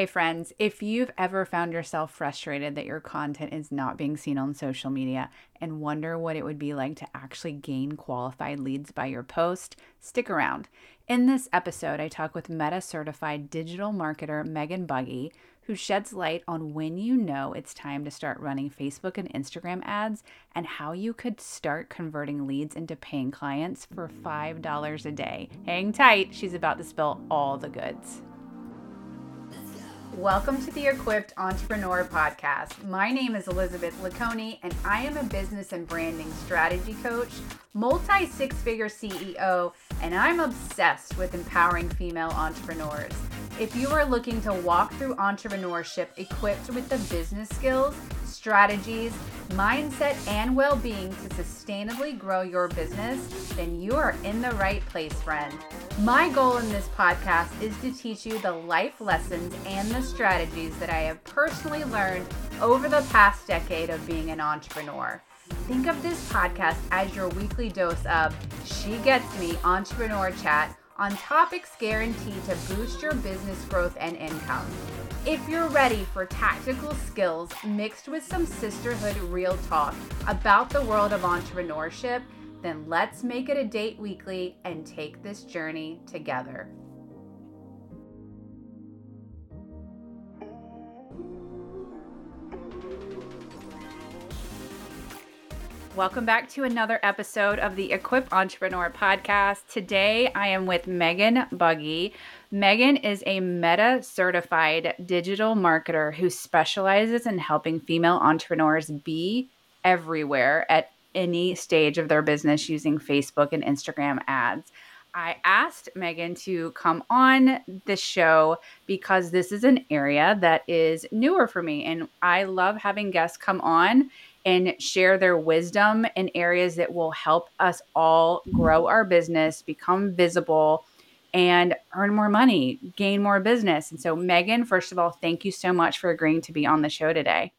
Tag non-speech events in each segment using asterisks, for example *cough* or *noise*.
Hey, friends, if you've ever found yourself frustrated that your content is not being seen on social media and wonder what it would be like to actually gain qualified leads by your post, stick around. In this episode, I talk with Meta certified digital marketer Meagan Buggey, who sheds light on when you know it's time to start running Facebook and Instagram ads and how you could start converting leads into paying clients for $5 a day. Hang tight, she's about to spill all the goods. Welcome to the Equipped Entrepreneur Podcast. My name is Elizabeth LeConey, and I am a business and branding strategy coach, multi six figure CEO, and I'm obsessed with empowering female entrepreneurs. If you are looking to walk through entrepreneurship equipped with the business skills, strategies, mindset, and well being to sustainably grow your business, then you are in the right place, friend. My goal in this podcast is to teach you the life lessons and the strategies that I have personally learned over the past decade of being an entrepreneur. Think of this podcast as your weekly dose of She Gets Me Entrepreneur Chat on topics guaranteed to boost your business growth and income. If you're ready for tactical skills mixed with some sisterhood real talk about the world of entrepreneurship, then let's make it a date weekly and take this journey together. Welcome back to another episode of the Equip Entrepreneur podcast. Today I am with Meagan Buggey. Meagan is a Meta certified digital marketer who specializes in helping female entrepreneurs be everywhere at any stage of their business using Facebook and Instagram ads. I asked Meagan to come on the show because this is an area that is newer for me. And I love having guests come on and share their wisdom in areas that will help us all grow our business, become visible, and earn more money, gain more business. And so, Meagan, first of all, thank you so much for agreeing to be on the show today.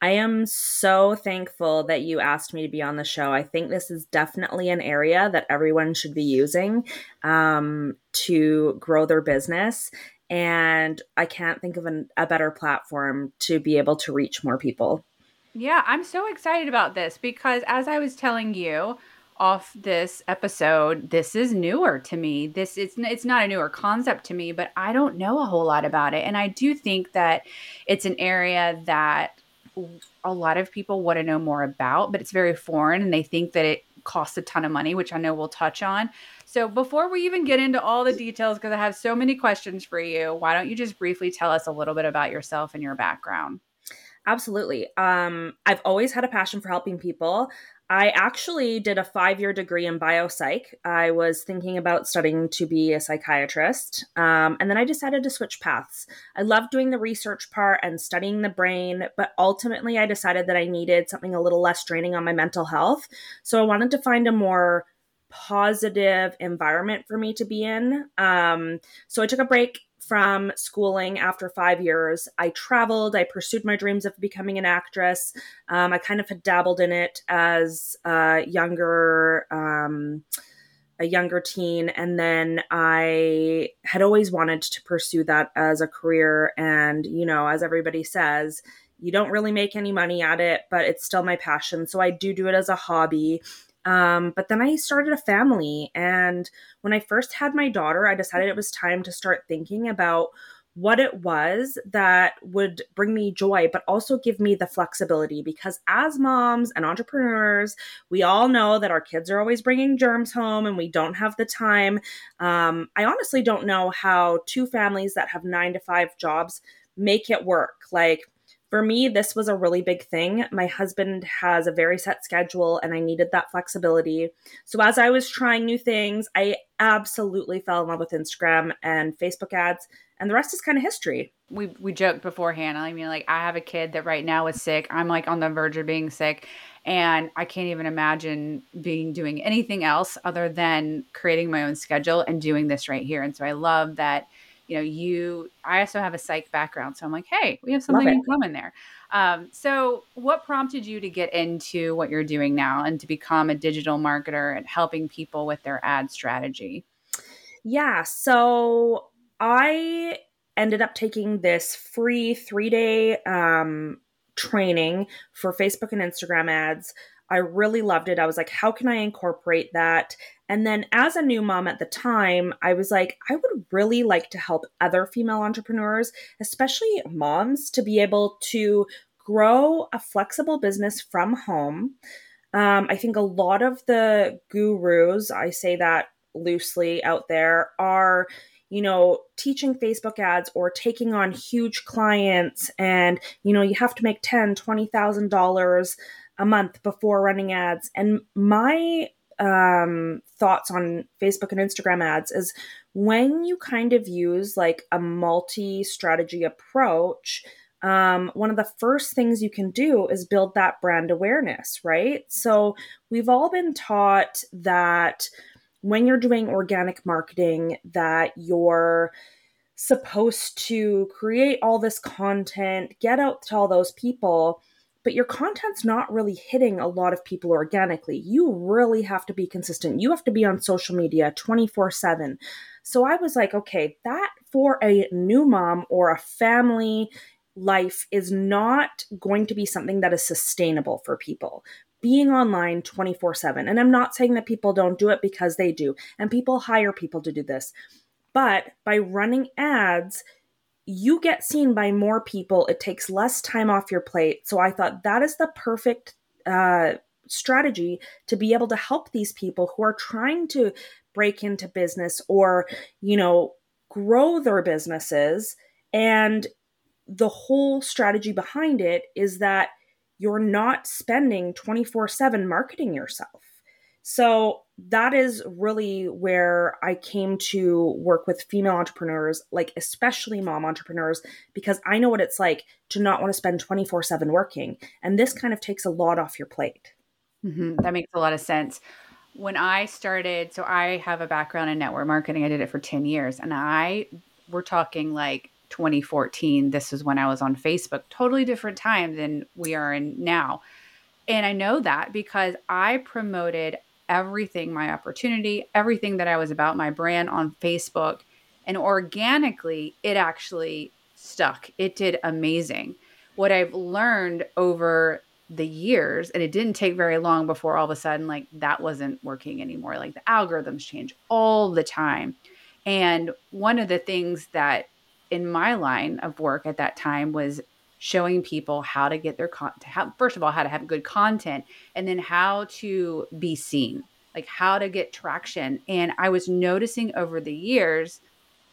I am so thankful that you asked me to be on the show. I think this is definitely an area that everyone should be using um, to grow their business. And I can't think of an, a better platform to be able to reach more people. Yeah, I'm so excited about this because as I was telling you, off this episode, this is newer to me. This is it's not a newer concept to me, but I don't know a whole lot about it. And I do think that it's an area that a lot of people want to know more about, but it's very foreign and they think that it costs a ton of money, which I know we'll touch on. So before we even get into all the details because I have so many questions for you, why don't you just briefly tell us a little bit about yourself and your background? Absolutely. Um, I've always had a passion for helping people. I actually did a five year degree in biopsych. I was thinking about studying to be a psychiatrist. Um, and then I decided to switch paths. I loved doing the research part and studying the brain, but ultimately I decided that I needed something a little less draining on my mental health. So I wanted to find a more positive environment for me to be in. Um, so I took a break from schooling after five years. I traveled, I pursued my dreams of becoming an actress. Um, I kind of had dabbled in it as a younger. Um, a younger teen and then i had always wanted to pursue that as a career and you know as everybody says you don't really make any money at it but it's still my passion so i do do it as a hobby um, but then I started a family. And when I first had my daughter, I decided it was time to start thinking about what it was that would bring me joy, but also give me the flexibility. Because as moms and entrepreneurs, we all know that our kids are always bringing germs home and we don't have the time. Um, I honestly don't know how two families that have nine to five jobs make it work. Like, for me, this was a really big thing. My husband has a very set schedule and I needed that flexibility. So, as I was trying new things, I absolutely fell in love with Instagram and Facebook ads, and the rest is kind of history. We, we joked beforehand. I mean, like, I have a kid that right now is sick. I'm like on the verge of being sick, and I can't even imagine being doing anything else other than creating my own schedule and doing this right here. And so, I love that you know, you, I also have a psych background. So I'm like, hey, we have something in common there. Um, so, what prompted you to get into what you're doing now and to become a digital marketer and helping people with their ad strategy? Yeah. So, I ended up taking this free three day um, training for Facebook and Instagram ads. I really loved it. I was like, how can I incorporate that? And then as a new mom at the time, I was like, I would really like to help other female entrepreneurs, especially moms, to be able to grow a flexible business from home. Um, I think a lot of the gurus, I say that loosely out there, are you know, teaching Facebook ads or taking on huge clients and, you know, you have to make ten, twenty thousand dollars a month before running ads. And my um, thoughts on Facebook and Instagram ads is when you kind of use like a multi strategy approach, um, one of the first things you can do is build that brand awareness, right? So we've all been taught that when you're doing organic marketing, that you're supposed to create all this content, get out to all those people but your content's not really hitting a lot of people organically. You really have to be consistent. You have to be on social media 24 7. So I was like, okay, that for a new mom or a family life is not going to be something that is sustainable for people. Being online 24 7. And I'm not saying that people don't do it because they do, and people hire people to do this. But by running ads, you get seen by more people. It takes less time off your plate. So I thought that is the perfect uh, strategy to be able to help these people who are trying to break into business or, you know, grow their businesses. And the whole strategy behind it is that you're not spending 24 7 marketing yourself. So that is really where I came to work with female entrepreneurs, like especially mom entrepreneurs, because I know what it's like to not want to spend 24 7 working. And this kind of takes a lot off your plate. Mm-hmm. That makes a lot of sense. When I started, so I have a background in network marketing, I did it for 10 years. And I, we're talking like 2014. This is when I was on Facebook, totally different time than we are in now. And I know that because I promoted everything, my opportunity, everything that I was about, my brand on Facebook. And organically, it actually stuck. It did amazing. What I've learned over the years, and it didn't take very long before all of a sudden, like that wasn't working anymore. Like the algorithms change all the time. And one of the things that in my line of work at that time was showing people how to get their content first of all how to have good content and then how to be seen like how to get traction. And i was noticing over the years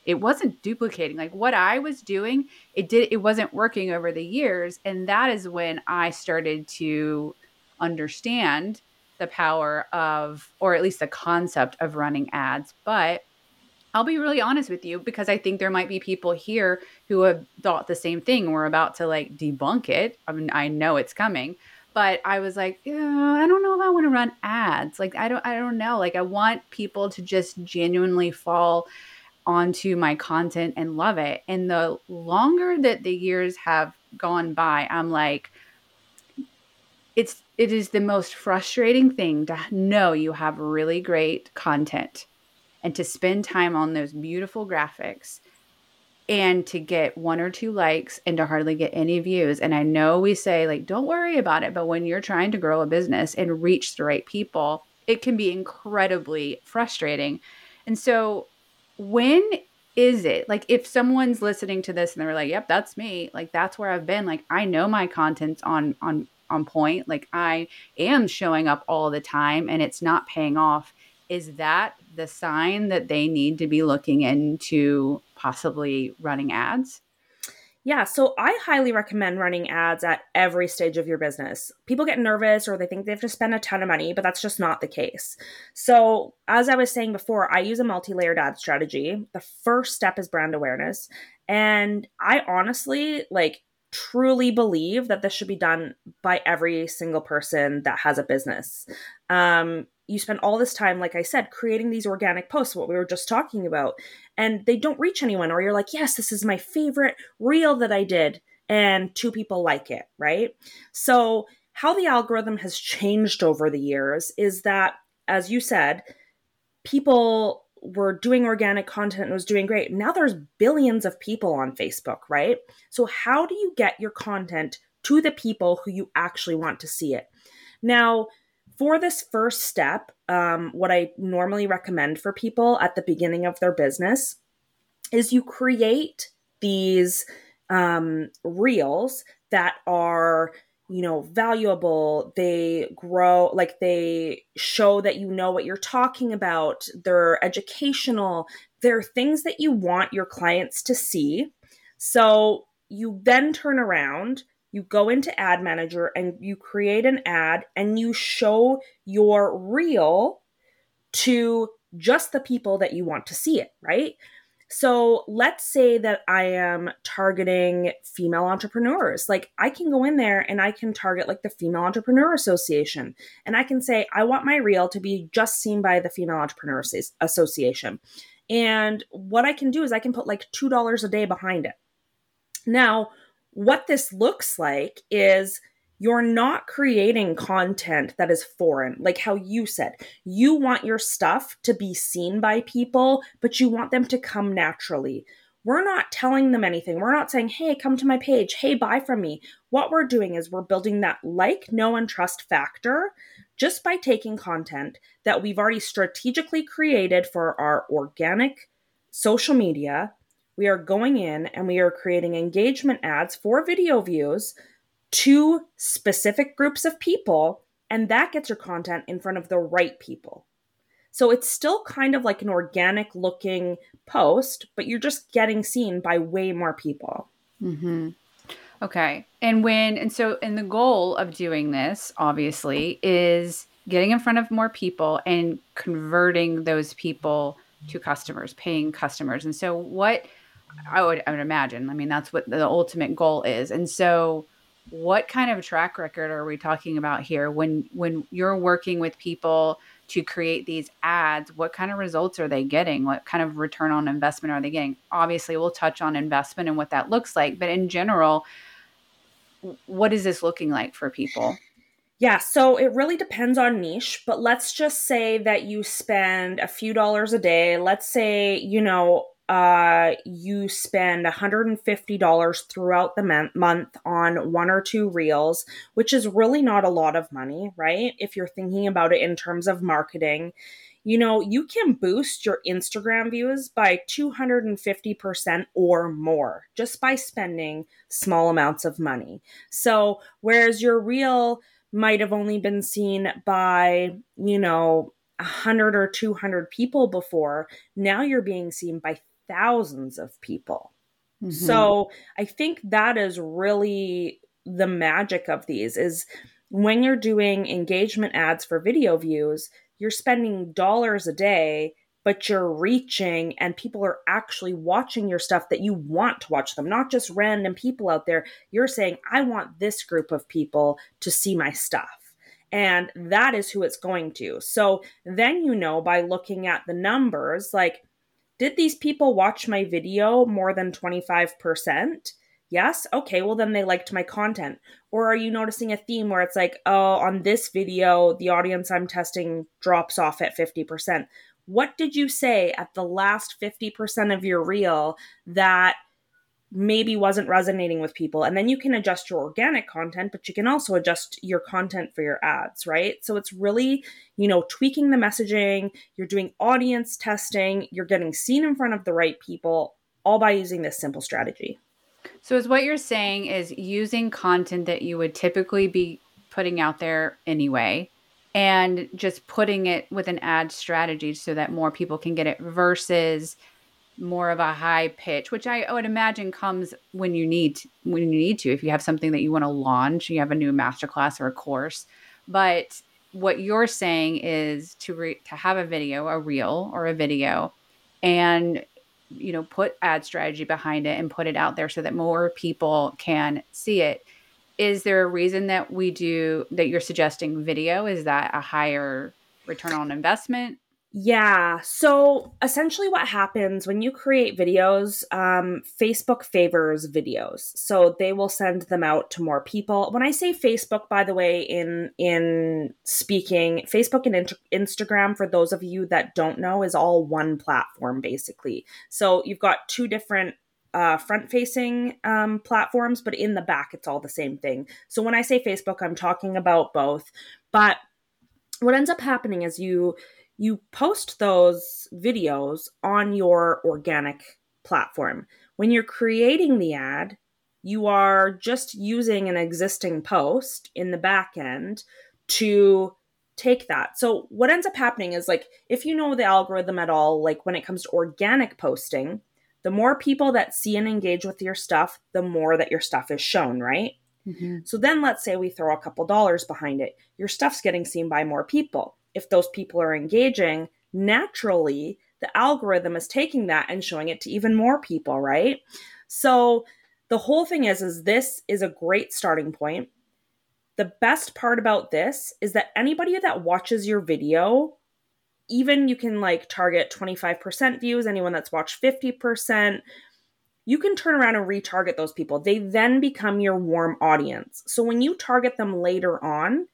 it wasn't duplicating. Like what i was doing it did it wasn't working over the years. And that is when i started to understand the power of or at least the concept of running ads. But I'll be really honest with you because I think there might be people here who have thought the same thing. We're about to like debunk it. I mean, I know it's coming, but I was like, I don't know if I want to run ads. Like, I don't, I don't know. Like, I want people to just genuinely fall onto my content and love it. And the longer that the years have gone by, I'm like, it's it is the most frustrating thing to know you have really great content and to spend time on those beautiful graphics and to get one or two likes and to hardly get any views. And I know we say, like, don't worry about it. But when you're trying to grow a business and reach the right people, it can be incredibly frustrating. And so, when is it like if someone's listening to this and they're like, yep, that's me, like, that's where I've been, like, I know my content's on, on, on point. Like, I am showing up all the time and it's not paying off. Is that the sign that they need to be looking into possibly running ads? Yeah, so I highly recommend running ads at every stage of your business. People get nervous or they think they have to spend a ton of money, but that's just not the case. So, as I was saying before, I use a multi layered ad strategy. The first step is brand awareness. And I honestly, like, truly believe that this should be done by every single person that has a business. Um, you spend all this time, like I said, creating these organic posts, what we were just talking about, and they don't reach anyone, or you're like, yes, this is my favorite reel that I did, and two people like it, right? So, how the algorithm has changed over the years is that, as you said, people were doing organic content and was doing great. Now there's billions of people on Facebook, right? So, how do you get your content to the people who you actually want to see it? Now, for this first step, um, what I normally recommend for people at the beginning of their business is you create these um, reels that are you know valuable. They grow like they show that you know what you're talking about. They're educational. They're things that you want your clients to see. So you then turn around you go into ad manager and you create an ad and you show your reel to just the people that you want to see it right so let's say that I am targeting female entrepreneurs. Like I can go in there and I can target like the Female Entrepreneur Association. And I can say, I want my reel to be just seen by the Female Entrepreneur Association. And what I can do is I can put like $2 a day behind it. Now, what this looks like is you're not creating content that is foreign. Like how you said, you want your stuff to be seen by people, but you want them to come naturally. We're not telling them anything. We're not saying, hey, come to my page. Hey, buy from me. What we're doing is we're building that like, know, and trust factor just by taking content that we've already strategically created for our organic social media. We are going in and we are creating engagement ads for video views to specific groups of people, and that gets your content in front of the right people. So it's still kind of like an organic looking post, but you're just getting seen by way more people. Mm-hmm. Okay. And when, and so, and the goal of doing this, obviously, is getting in front of more people and converting those people to customers, paying customers. And so, what I would, I would imagine, I mean, that's what the ultimate goal is. And so, what kind of track record are we talking about here? When when you're working with people to create these ads what kind of results are they getting? What kind of return on investment are they getting? Obviously we'll touch on investment and what that looks like but in general what is this looking like for people? Yeah, so it really depends on niche, but let's just say that you spend a few dollars a day. Let's say, you know, uh, you spend $150 throughout the month on one or two reels, which is really not a lot of money, right? If you're thinking about it in terms of marketing, you know, you can boost your Instagram views by 250% or more just by spending small amounts of money. So, whereas your reel might have only been seen by, you know, 100 or 200 people before, now you're being seen by thousands of people. Mm-hmm. So I think that is really the magic of these is when you're doing engagement ads for video views, you're spending dollars a day, but you're reaching and people are actually watching your stuff that you want to watch them, not just random people out there. You're saying, I want this group of people to see my stuff. And that is who it's going to. So then you know by looking at the numbers, like did these people watch my video more than 25%? Yes. Okay. Well, then they liked my content. Or are you noticing a theme where it's like, oh, on this video, the audience I'm testing drops off at 50%? What did you say at the last 50% of your reel that maybe wasn't resonating with people. And then you can adjust your organic content, but you can also adjust your content for your ads, right? So it's really, you know, tweaking the messaging, you're doing audience testing, you're getting seen in front of the right people, all by using this simple strategy. So, is what you're saying is using content that you would typically be putting out there anyway, and just putting it with an ad strategy so that more people can get it versus more of a high pitch, which I would imagine comes when you need to, when you need to. If you have something that you want to launch, you have a new masterclass or a course. But what you're saying is to re- to have a video, a reel or a video, and you know put ad strategy behind it and put it out there so that more people can see it. Is there a reason that we do that? You're suggesting video? Is that a higher return on investment? Yeah. So essentially, what happens when you create videos, um, Facebook favors videos, so they will send them out to more people. When I say Facebook, by the way, in in speaking, Facebook and Instagram, for those of you that don't know, is all one platform basically. So you've got two different uh, front facing um, platforms, but in the back, it's all the same thing. So when I say Facebook, I'm talking about both. But what ends up happening is you you post those videos on your organic platform. When you're creating the ad, you are just using an existing post in the back end to take that. So what ends up happening is like if you know the algorithm at all, like when it comes to organic posting, the more people that see and engage with your stuff, the more that your stuff is shown, right? Mm-hmm. So then let's say we throw a couple dollars behind it. Your stuff's getting seen by more people if those people are engaging, naturally the algorithm is taking that and showing it to even more people, right? So the whole thing is is this is a great starting point. The best part about this is that anybody that watches your video even you can like target 25% views, anyone that's watched 50%, you can turn around and retarget those people. They then become your warm audience. So when you target them later on,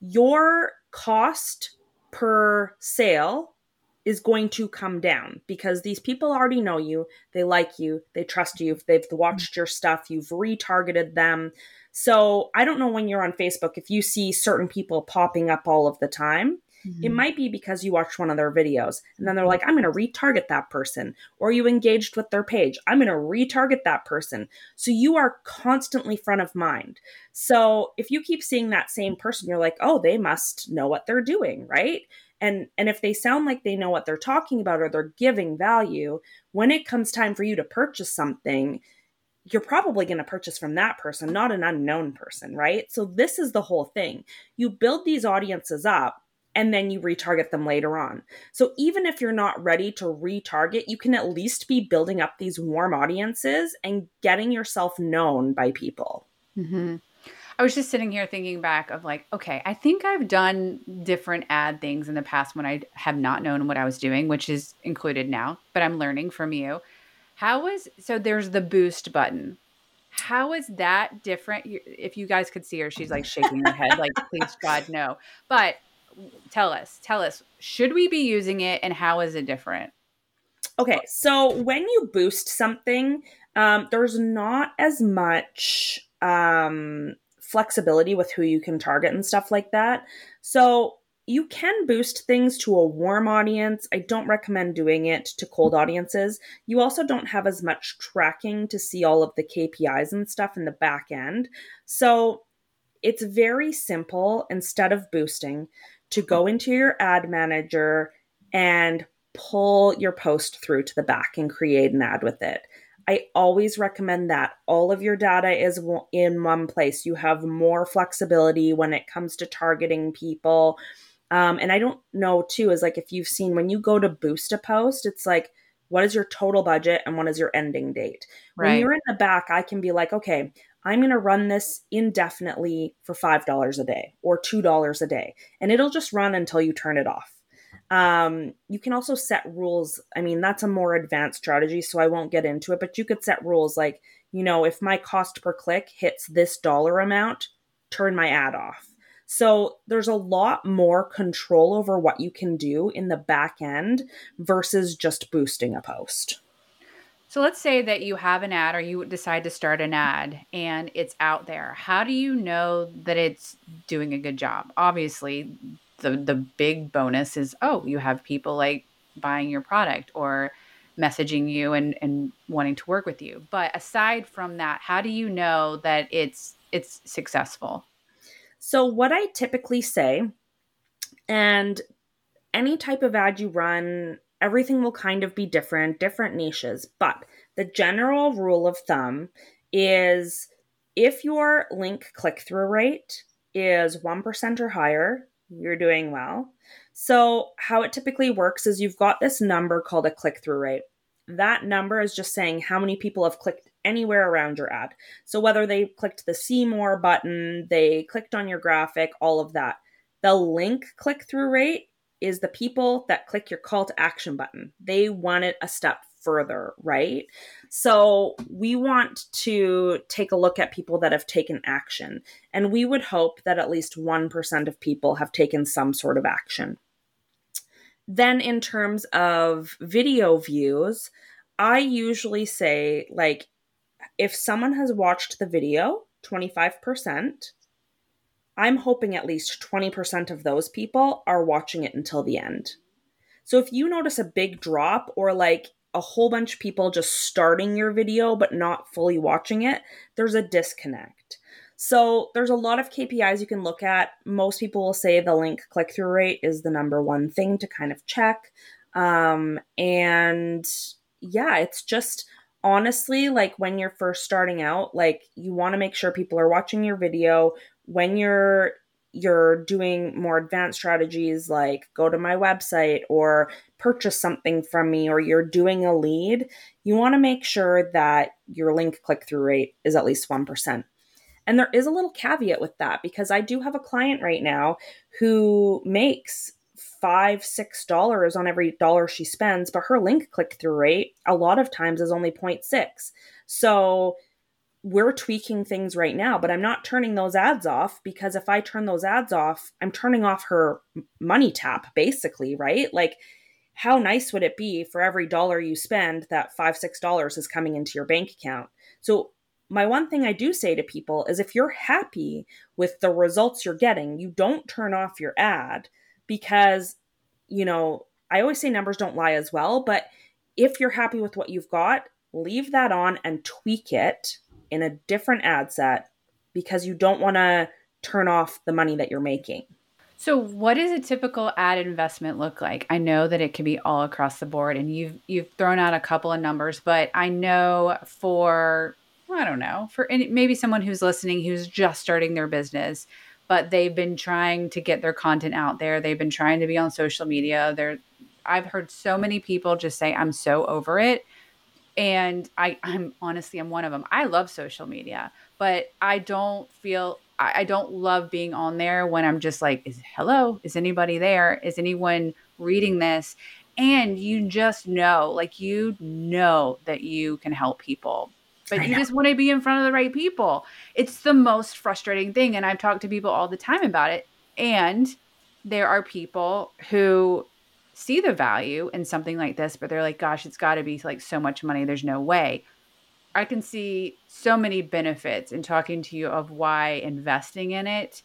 your cost per sale is going to come down because these people already know you, they like you, they trust you, they've watched your stuff, you've retargeted them. So I don't know when you're on Facebook if you see certain people popping up all of the time. Mm-hmm. It might be because you watched one of their videos and then they're like, I'm going to retarget that person. Or you engaged with their page. I'm going to retarget that person. So you are constantly front of mind. So if you keep seeing that same person, you're like, oh, they must know what they're doing, right? and and if they sound like they know what they're talking about or they're giving value when it comes time for you to purchase something you're probably going to purchase from that person not an unknown person right so this is the whole thing you build these audiences up and then you retarget them later on. So even if you're not ready to retarget, you can at least be building up these warm audiences and getting yourself known by people. Mm-hmm. I was just sitting here thinking back of like, okay, I think I've done different ad things in the past when I have not known what I was doing, which is included now, but I'm learning from you. How is so there's the boost button. How is that different? If you guys could see her, she's like shaking her head, like, please God, no. But tell us, tell us, should we be using it and how is it different? Okay, so when you boost something, um, there's not as much um, flexibility with who you can target and stuff like that. So you can boost things to a warm audience. I don't recommend doing it to cold audiences. You also don't have as much tracking to see all of the KPIs and stuff in the back end. So it's very simple. Instead of boosting, to go into your ad manager and pull your post through to the back and create an ad with it. I always recommend that. All of your data is in one place. You have more flexibility when it comes to targeting people. Um, and I don't know, too, is like if you've seen when you go to boost a post, it's like, what is your total budget and what is your ending date? Right. When you're in the back, I can be like, okay, I'm going to run this indefinitely for $5 a day or $2 a day, and it'll just run until you turn it off. Um, you can also set rules. I mean, that's a more advanced strategy, so I won't get into it, but you could set rules like, you know, if my cost per click hits this dollar amount, turn my ad off. So there's a lot more control over what you can do in the back end versus just boosting a post. So let's say that you have an ad or you decide to start an ad and it's out there. How do you know that it's doing a good job? Obviously, the the big bonus is oh, you have people like buying your product or messaging you and and wanting to work with you. But aside from that, how do you know that it's it's successful? So what I typically say and any type of ad you run everything will kind of be different, different niches. But the general rule of thumb is if your link click through rate is 1% or higher, you're doing well. So, how it typically works is you've got this number called a click through rate. That number is just saying how many people have clicked anywhere around your ad. So, whether they clicked the see more button, they clicked on your graphic, all of that. The link click through rate is the people that click your call to action button. They want it a step further, right? So we want to take a look at people that have taken action. And we would hope that at least 1% of people have taken some sort of action. Then, in terms of video views, I usually say, like, if someone has watched the video, 25%, I'm hoping at least 20% of those people are watching it until the end. So if you notice a big drop or like a whole bunch of people just starting your video but not fully watching it, there's a disconnect. So there's a lot of KPIs you can look at. Most people will say the link click through rate is the number one thing to kind of check. Um, and yeah, it's just honestly like when you're first starting out, like you want to make sure people are watching your video when you're you're doing more advanced strategies like go to my website or purchase something from me or you're doing a lead, you want to make sure that your link click through rate is at least 1%. And there is a little caveat with that because I do have a client right now who makes five, six dollars on every dollar she spends, but her link click through rate a lot of times is only 0.6. So we're tweaking things right now, but I'm not turning those ads off because if I turn those ads off, I'm turning off her money tap, basically, right? Like, how nice would it be for every dollar you spend that five, six dollars is coming into your bank account? So, my one thing I do say to people is if you're happy with the results you're getting, you don't turn off your ad because, you know, I always say numbers don't lie as well, but if you're happy with what you've got, leave that on and tweak it in a different ad set because you don't want to turn off the money that you're making. So, what does a typical ad investment look like? I know that it can be all across the board, and you've you've thrown out a couple of numbers, but I know for I don't know for any, maybe someone who's listening who's just starting their business, but they've been trying to get their content out there. They've been trying to be on social media. They're I've heard so many people just say, "I'm so over it." And I, I'm honestly I'm one of them. I love social media, but I don't feel I, I don't love being on there when I'm just like, is hello, is anybody there? Is anyone reading this? And you just know, like you know that you can help people. But you just want to be in front of the right people. It's the most frustrating thing. And I've talked to people all the time about it. And there are people who see the value in something like this, but they're like, gosh, it's got to be like so much money. There's no way. I can see so many benefits in talking to you of why investing in it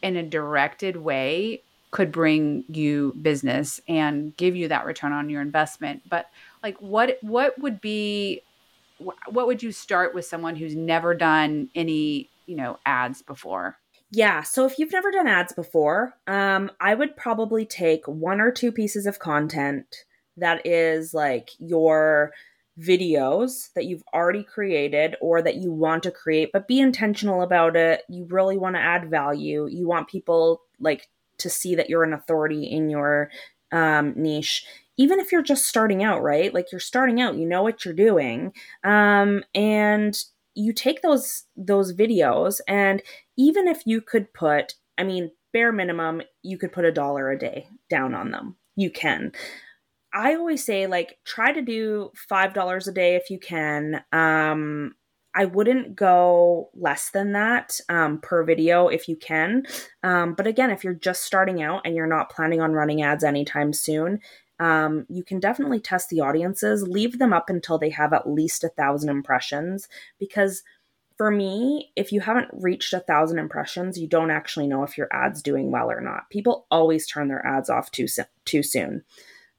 in a directed way could bring you business and give you that return on your investment. But like what what would be what would you start with someone who's never done any, you know, ads before? Yeah. So if you've never done ads before, um, I would probably take one or two pieces of content that is like your videos that you've already created or that you want to create, but be intentional about it. You really want to add value. You want people like to see that you're an authority in your um, niche even if you're just starting out, right? Like you're starting out, you know what you're doing. Um, and you take those those videos and even if you could put i mean bare minimum you could put a dollar a day down on them. You can. I always say like try to do five dollars a day if you can. Um I wouldn't go less than that um, per video if you can. Um, but again, if you're just starting out and you're not planning on running ads anytime soon, um, you can definitely test the audiences. Leave them up until they have at least a thousand impressions because for me, if you haven't reached a thousand impressions, you don't actually know if your ad's doing well or not. People always turn their ads off too too soon.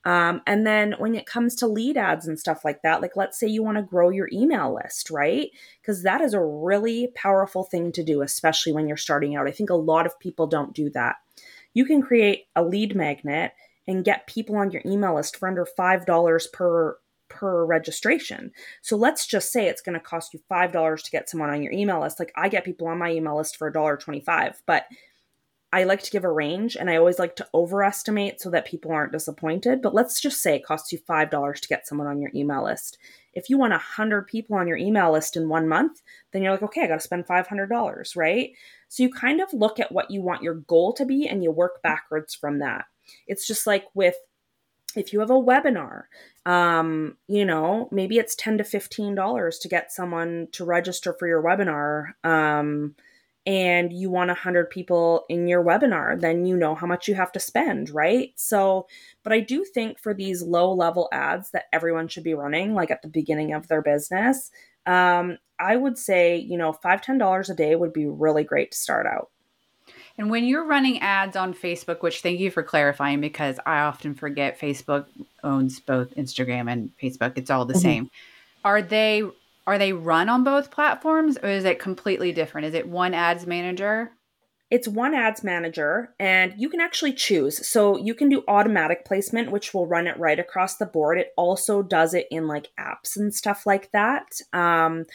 Um, and then when it comes to lead ads and stuff like that, like let's say you want to grow your email list, right? Because that is a really powerful thing to do, especially when you're starting out. I think a lot of people don't do that. You can create a lead magnet and get people on your email list for under $5 per per registration. So let's just say it's going to cost you $5 to get someone on your email list. Like I get people on my email list for $1.25, but I like to give a range and I always like to overestimate so that people aren't disappointed. But let's just say it costs you $5 to get someone on your email list. If you want 100 people on your email list in one month, then you're like, okay, I got to spend $500, right? So you kind of look at what you want your goal to be and you work backwards from that. It's just like with if you have a webinar um, you know maybe it's 10 to 15 dollars to get someone to register for your webinar um, and you want 100 people in your webinar then you know how much you have to spend right? So but i do think for these low level ads that everyone should be running like at the beginning of their business um, i would say you know five ten dollars a day would be really great to start out and when you're running ads on Facebook, which thank you for clarifying because I often forget Facebook owns both Instagram and Facebook. It's all the mm-hmm. same. Are they are they run on both platforms or is it completely different? Is it one ads manager? It's one ads manager and you can actually choose. So you can do automatic placement, which will run it right across the board. It also does it in like apps and stuff like that. Um,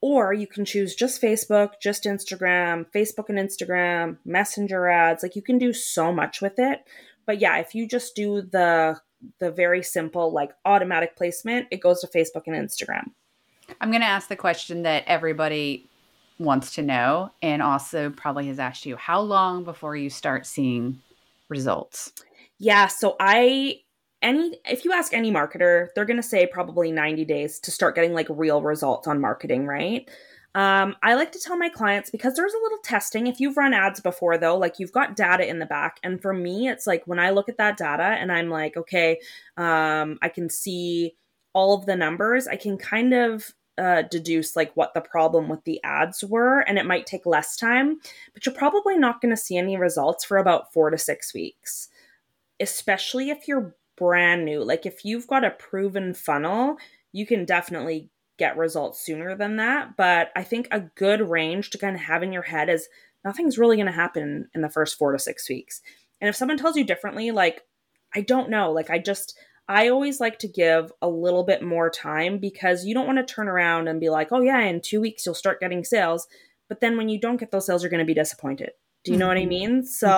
or you can choose just Facebook, just Instagram, Facebook and Instagram, Messenger ads. Like you can do so much with it. But yeah, if you just do the the very simple like automatic placement, it goes to Facebook and Instagram. I'm going to ask the question that everybody wants to know and also probably has asked you. How long before you start seeing results? Yeah, so I any if you ask any marketer, they're going to say probably 90 days to start getting like real results on marketing, right? Um, I like to tell my clients because there's a little testing. If you've run ads before, though, like you've got data in the back. And for me, it's like when I look at that data and I'm like, okay, um, I can see all of the numbers, I can kind of uh, deduce like what the problem with the ads were. And it might take less time, but you're probably not going to see any results for about four to six weeks, especially if you're brand new. Like if you've got a proven funnel, you can definitely get results sooner than that. But I think a good range to kind of have in your head is nothing's really going to happen in the first four to six weeks. And if someone tells you differently, like, I don't know, like, I just, I always like to give a little bit more time because you don't want to turn around and be like, oh, yeah, in two weeks you'll start getting sales. But then when you don't get those sales, you're going to be disappointed. Do you know what I mm-hmm. mean? So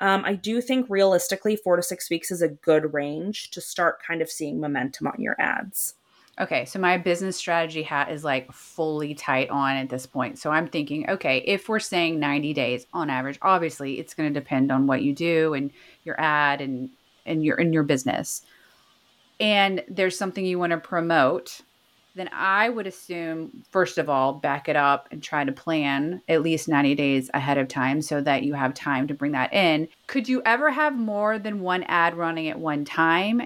mm-hmm. um, I do think realistically, four to six weeks is a good range to start kind of seeing momentum on your ads. Okay, so my business strategy hat is like fully tight on at this point. So I'm thinking, okay, if we're saying 90 days on average, obviously it's going to depend on what you do and your ad and and your in your business. And there's something you want to promote then I would assume, first of all, back it up and try to plan at least 90 days ahead of time so that you have time to bring that in. Could you ever have more than one ad running at one time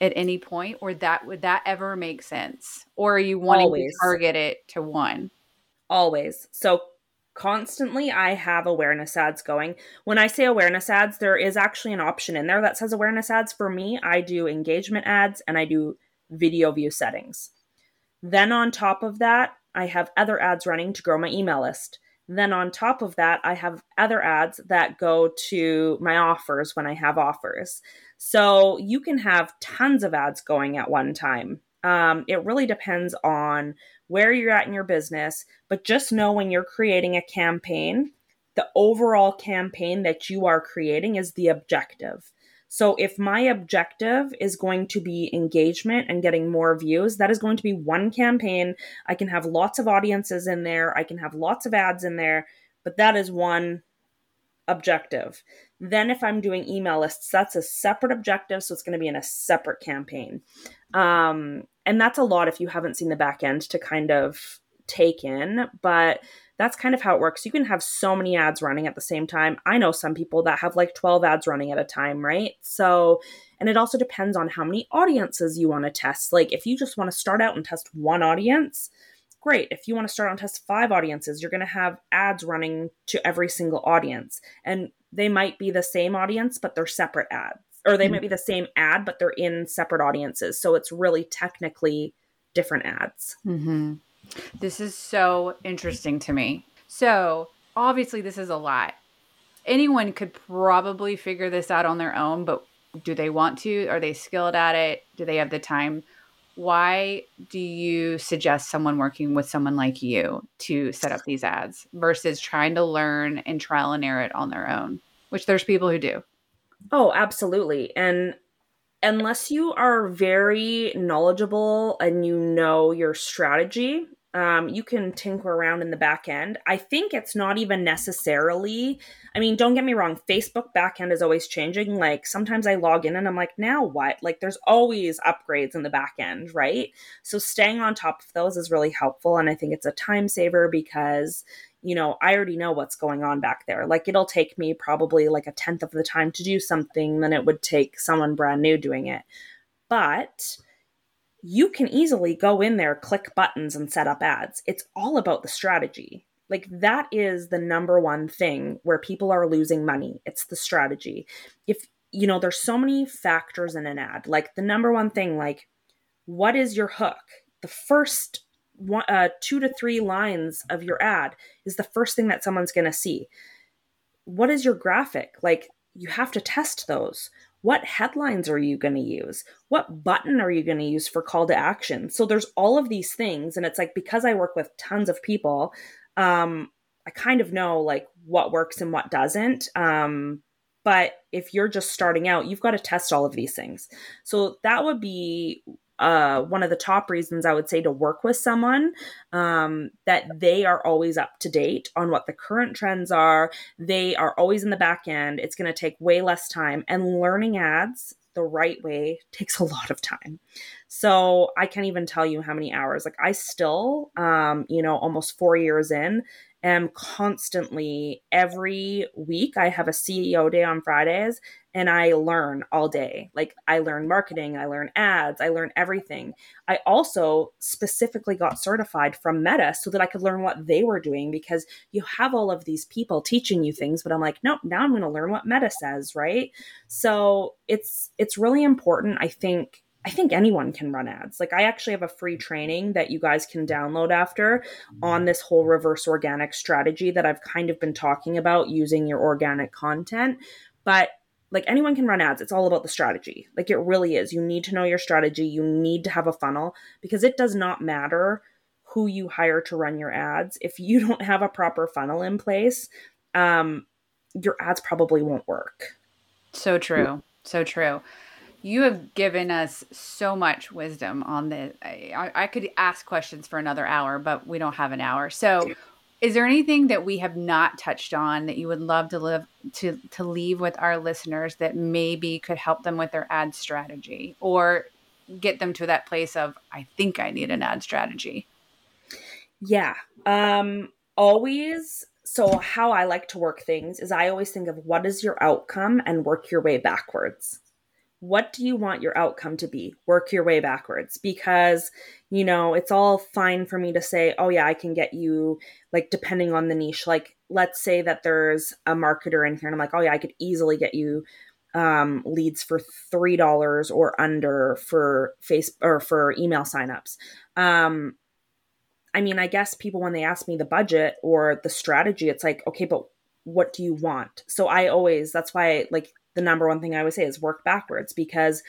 at any point, or that would that ever make sense? Or are you wanting Always. to target it to one? Always. So constantly I have awareness ads going. When I say awareness ads, there is actually an option in there that says awareness ads. For me, I do engagement ads and I do video view settings. Then on top of that, I have other ads running to grow my email list. Then on top of that, I have other ads that go to my offers when I have offers. So you can have tons of ads going at one time. Um, it really depends on where you're at in your business, but just know when you're creating a campaign, the overall campaign that you are creating is the objective. So if my objective is going to be engagement and getting more views, that is going to be one campaign. I can have lots of audiences in there, I can have lots of ads in there, but that is one objective. Then if I'm doing email lists, that's a separate objective, so it's going to be in a separate campaign. Um, and that's a lot if you haven't seen the back end to kind of take in, but that's kind of how it works. You can have so many ads running at the same time. I know some people that have like 12 ads running at a time, right? So, and it also depends on how many audiences you want to test. Like, if you just want to start out and test one audience, great. If you want to start out and test five audiences, you're going to have ads running to every single audience. And they might be the same audience, but they're separate ads. Or they mm-hmm. might be the same ad, but they're in separate audiences. So it's really technically different ads. Mm-hmm. This is so interesting to me. So, obviously, this is a lot. Anyone could probably figure this out on their own, but do they want to? Are they skilled at it? Do they have the time? Why do you suggest someone working with someone like you to set up these ads versus trying to learn and trial and error it on their own? Which there's people who do. Oh, absolutely. And unless you are very knowledgeable and you know your strategy, Um, you can tinker around in the back end. I think it's not even necessarily, I mean, don't get me wrong, Facebook back end is always changing. Like sometimes I log in and I'm like, now what? Like there's always upgrades in the back end, right? So staying on top of those is really helpful. And I think it's a time saver because, you know, I already know what's going on back there. Like it'll take me probably like a tenth of the time to do something than it would take someone brand new doing it. But, you can easily go in there, click buttons, and set up ads. It's all about the strategy. Like, that is the number one thing where people are losing money. It's the strategy. If, you know, there's so many factors in an ad. Like, the number one thing, like, what is your hook? The first one, uh, two to three lines of your ad is the first thing that someone's going to see. What is your graphic? Like, you have to test those what headlines are you going to use? What button are you going to use for call to action? So there's all of these things and it's like because i work with tons of people um i kind of know like what works and what doesn't um but if you're just starting out you've got to test all of these things. So that would be uh, one of the top reasons I would say to work with someone um, that they are always up to date on what the current trends are. They are always in the back end. It's going to take way less time. And learning ads the right way *laughs* takes a lot of time. So I can't even tell you how many hours. Like I still, um, you know, almost four years in, am constantly every week. I have a CEO day on Fridays and I learn all day. Like I learn marketing, I learn ads, I learn everything. I also specifically got certified from Meta so that I could learn what they were doing because you have all of these people teaching you things, but I'm like, nope, now I'm going to learn what Meta says, right? So it's it's really important I think I think anyone can run ads. Like I actually have a free training that you guys can download after on this whole reverse organic strategy that I've kind of been talking about using your organic content. But like anyone can run ads. It's all about the strategy. Like it really is. You need to know your strategy. You need to have a funnel because it does not matter who you hire to run your ads. If you *laughs* don't have a proper funnel in place, um, your ads probably won't work. So true. So true you have given us so much wisdom on this. I, I, could ask questions for another hour, but we don't have an hour. So, is there anything that we have not touched on that you would love to live to to leave with our listeners that maybe could help them with their ad strategy or get them to that place of I think I need an ad strategy? Yeah. Um always so how I like to work things is I always think of what is your outcome and work your way backwards what do you want your outcome to be? Work your way backwards because, you know, it's all fine for me to say, oh, yeah, I can get you, like, depending on the niche. Like, let's say that there's a marketer in here and I'm like, oh, yeah, I could easily get you um, leads for $3 or under for face or for email signups. Um, I mean, I guess people, when they ask me the budget or the strategy, it's like, okay, but what do you want? So I always, that's why, like, the number one thing I always say is work backwards because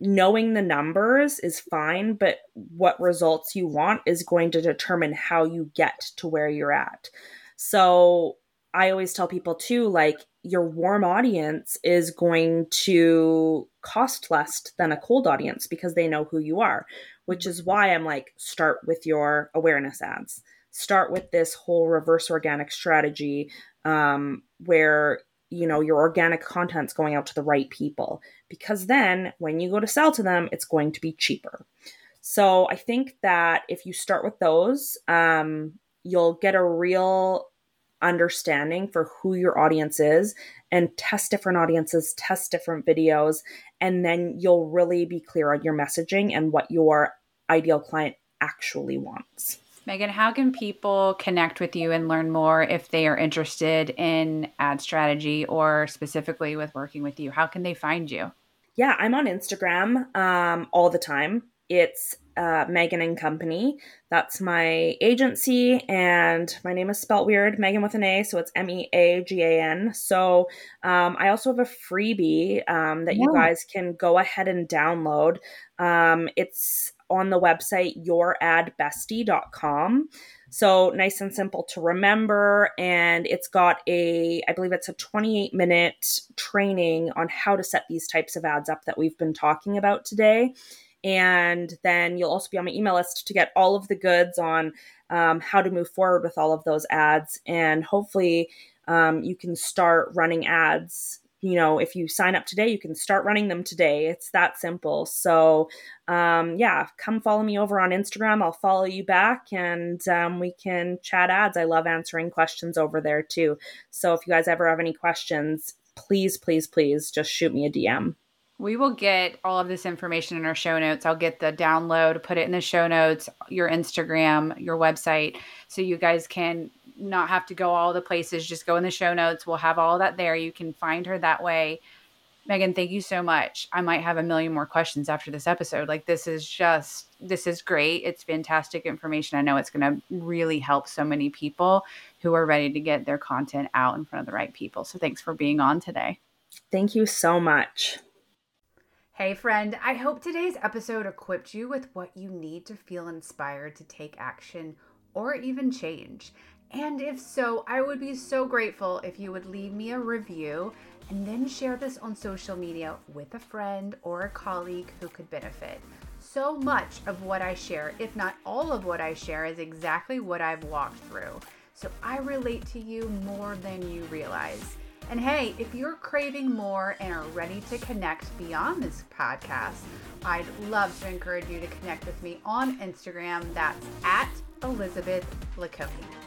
knowing the numbers is fine, but what results you want is going to determine how you get to where you're at. So I always tell people too, like, your warm audience is going to cost less than a cold audience because they know who you are, which is why I'm like, start with your awareness ads. Start with this whole reverse organic strategy um, where you know your organic content's going out to the right people. Because then when you go to sell to them it's going to be cheaper. So i think that if you start with those um, you'll get a real understanding for who your audience is and test different audiences test different videos and then you'll really be clear on your messaging and what your ideal client actually wants Meagan, how can people connect with you and learn more if they are interested in ad strategy or specifically with working with you? How can they find you? Yeah, I'm on Instagram um, all the time. It's uh, Meagan and Company. That's my agency, and my name is spelt weird, Meagan with an A, so it's M E A G A N. So um, I also have a freebie um, that yeah. you guys can go ahead and download. Um, it's on the website youradbestie.com. So nice and simple to remember. And it's got a, I believe it's a 28 minute training on how to set these types of ads up that we've been talking about today. And then you'll also be on my email list to get all of the goods on um, how to move forward with all of those ads. And hopefully, um, you can start running ads you know, if you sign up today, you can start running them today. It's that simple. So, um, yeah, come follow me over on Instagram. I'll follow you back and um, we can chat ads. I love answering questions over there too. So, if you guys ever have any questions, please, please, please just shoot me a DM. We will get all of this information in our show notes. I'll get the download, put it in the show notes, your Instagram, your website, so you guys can not have to go all the places. Just go in the show notes. We'll have all that there. You can find her that way. Meagan, thank you so much. I might have a million more questions after this episode. Like this is just this is great. It's fantastic information. I know it's going to really help so many people who are ready to get their content out in front of the right people. So thanks for being on today. Thank you so much. Hey, friend, I hope today's episode equipped you with what you need to feel inspired to take action or even change. And if so, I would be so grateful if you would leave me a review and then share this on social media with a friend or a colleague who could benefit. So much of what I share, if not all of what I share, is exactly what I've walked through. So I relate to you more than you realize. And hey, if you're craving more and are ready to connect beyond this podcast, I'd love to encourage you to connect with me on Instagram. That's at Elizabeth LeConey.